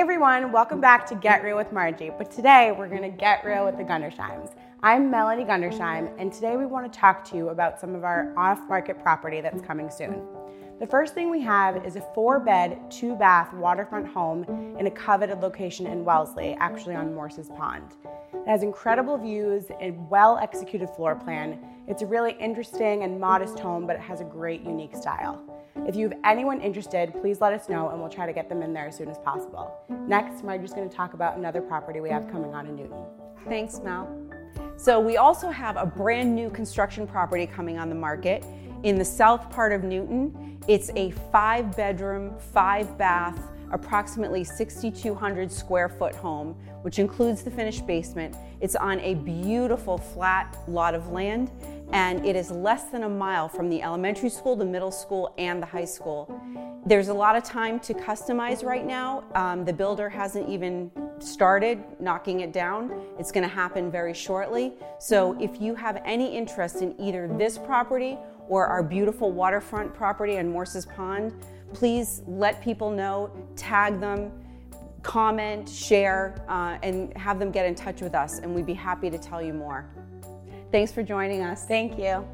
everyone, welcome back to Get Real with Margie. But today we're gonna get real with the Gundersheims. I'm Melanie Gundersheim, and today we want to talk to you about some of our off market property that's coming soon. The first thing we have is a four bed, two bath waterfront home in a coveted location in Wellesley, actually on Morse's Pond. It has incredible views and well executed floor plan. It's a really interesting and modest home, but it has a great unique style. If you have anyone interested, please let us know and we'll try to get them in there as soon as possible. Next, Margie's going to talk about another property we have coming on in Newton. Thanks, Mel. So, we also have a brand new construction property coming on the market in the south part of Newton. It's a five bedroom, five bath, approximately 6,200 square foot home, which includes the finished basement. It's on a beautiful flat lot of land and it is less than a mile from the elementary school, the middle school, and the high school. There's a lot of time to customize right now. Um, the builder hasn't even started knocking it down. It's going to happen very shortly. So if you have any interest in either this property or our beautiful waterfront property on Morse's Pond, please let people know, tag them, comment, share, uh, and have them get in touch with us, and we'd be happy to tell you more. Thanks for joining us. Thank you.